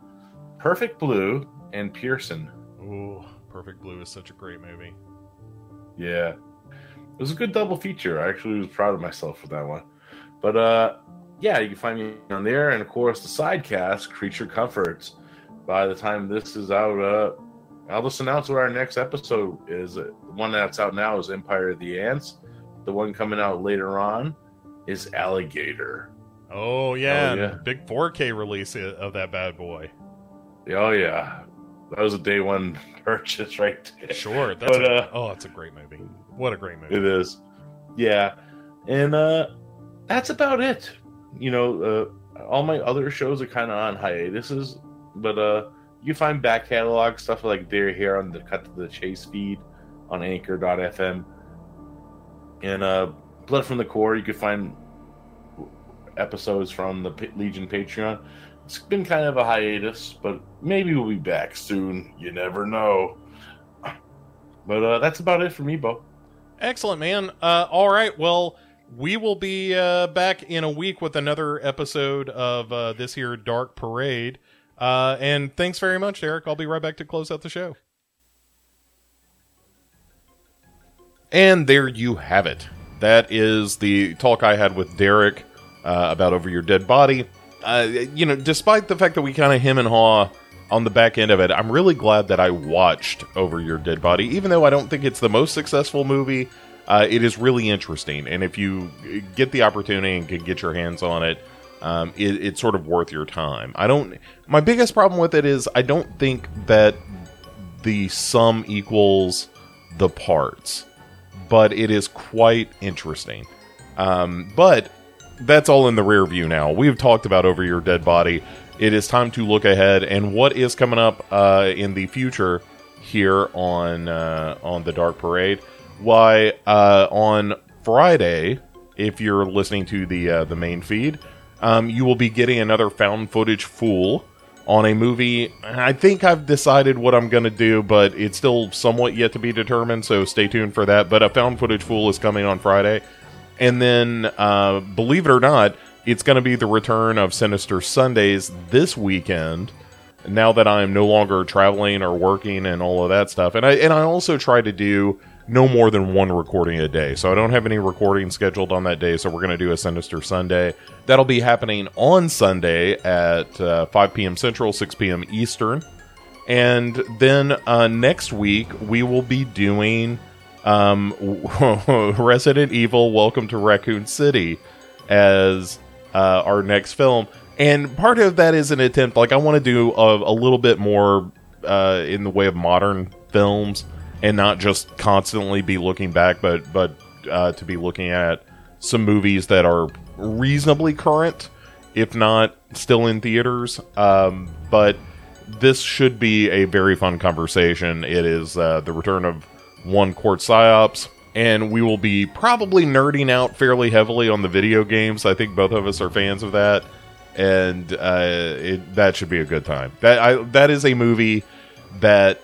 Perfect Blue and Pearson. Ooh, Perfect Blue is such a great movie. Yeah, it was a good double feature. I actually was proud of myself for that one. But uh, yeah, you can find me on there, and of course the sidecast, Creature Comforts. By the time this is out, uh, I'll just announce what our next episode is. One that's out now is Empire of the Ants. The one coming out later on is Alligator. Oh yeah, Oh, yeah. big 4K release of that bad boy. Oh yeah, that was a day one purchase right there. Sure, that's But, a, uh, oh, it's a great movie. What a great movie. It is. Yeah. And uh that's about it. You know, uh all my other shows are kind of on hiatuses, but uh you find back catalog stuff like They're Here on the Cut to the Chase feed on anchor.fm. And uh Blood from the Core, you could find episodes from the P- Legion Patreon. It's been kind of a hiatus, but maybe we'll be back soon. You never know. But uh that's about it for me, Bo. Excellent, man. Uh, all right, well, we will be uh, back in a week with another episode of uh, this here Dark Parade. Uh, and thanks very much, Derek. I'll be right back to close out the show. And there you have it. That is the talk I had with Derek uh, about Over Your Dead Body. Uh, you know, despite the fact that we kind of him and haw on the back end of it, I'm really glad that I watched Over Your Dead Body, even though I don't think it's the most successful movie. Uh, it is really interesting, and if you get the opportunity and can get your hands on it, um, it, it's sort of worth your time. I don't. My biggest problem with it is I don't think that the sum equals the parts, but it is quite interesting. Um, but that's all in the rear view now. We've talked about Over Your Dead Body. It is time to look ahead and what is coming up uh, in the future here on uh, on the Dark Parade. Why uh, on Friday, if you're listening to the uh, the main feed, um, you will be getting another found footage fool on a movie. I think I've decided what I'm going to do, but it's still somewhat yet to be determined. So stay tuned for that. But a found footage fool is coming on Friday. And then, uh, believe it or not, it's going to be the return of Sinister Sundays this weekend. Now that I'm no longer traveling or working and all of that stuff, and I and I also try to do no more than one recording a day, so I don't have any recording scheduled on that day. So we're going to do a Sinister Sunday. That'll be happening on Sunday at uh, 5 p.m. Central, 6 p.m. Eastern. And then uh, next week, we will be doing um, Resident Evil Welcome to Raccoon City as uh, our next film. And part of that is an attempt, like, I want to do a, a little bit more uh, in the way of modern films and not just constantly be looking back, but, but uh, to be looking at some movies that are reasonably current, if not still in theaters. Um, but this should be a very fun conversation. It is uh, the return of one Court Psyops, and we will be probably nerding out fairly heavily on the video games. I think both of us are fans of that, and uh, it, that should be a good time. That I, that is a movie that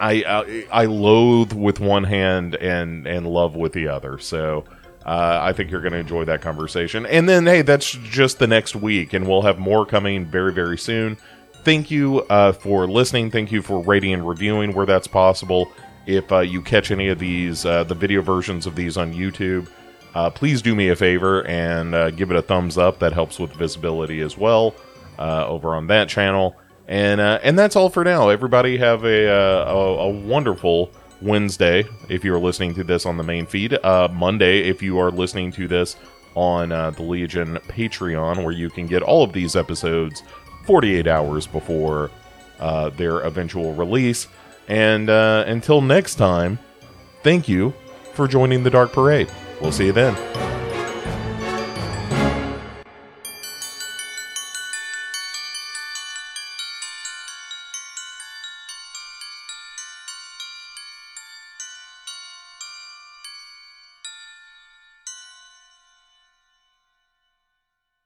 I, I I loathe with one hand and and love with the other. So. Uh, I think you're going to enjoy that conversation. And then, hey, that's just the next week, and we'll have more coming very, very soon. Thank you uh, for listening. Thank you for rating and reviewing where that's possible. If uh, you catch any of these, uh, the video versions of these on YouTube, uh, please do me a favor and uh, give it a thumbs up. That helps with visibility as well over on that channel. And uh, and that's all for now. Everybody have a, uh, a a wonderful Wednesday if you are listening to this on the main feed. Uh, Monday if you are listening to this on uh, the Legion Patreon, where you can get all of these episodes 48 hours before uh, their eventual release. And uh, until next time, thank you for joining the Dark Parade. We'll see you then.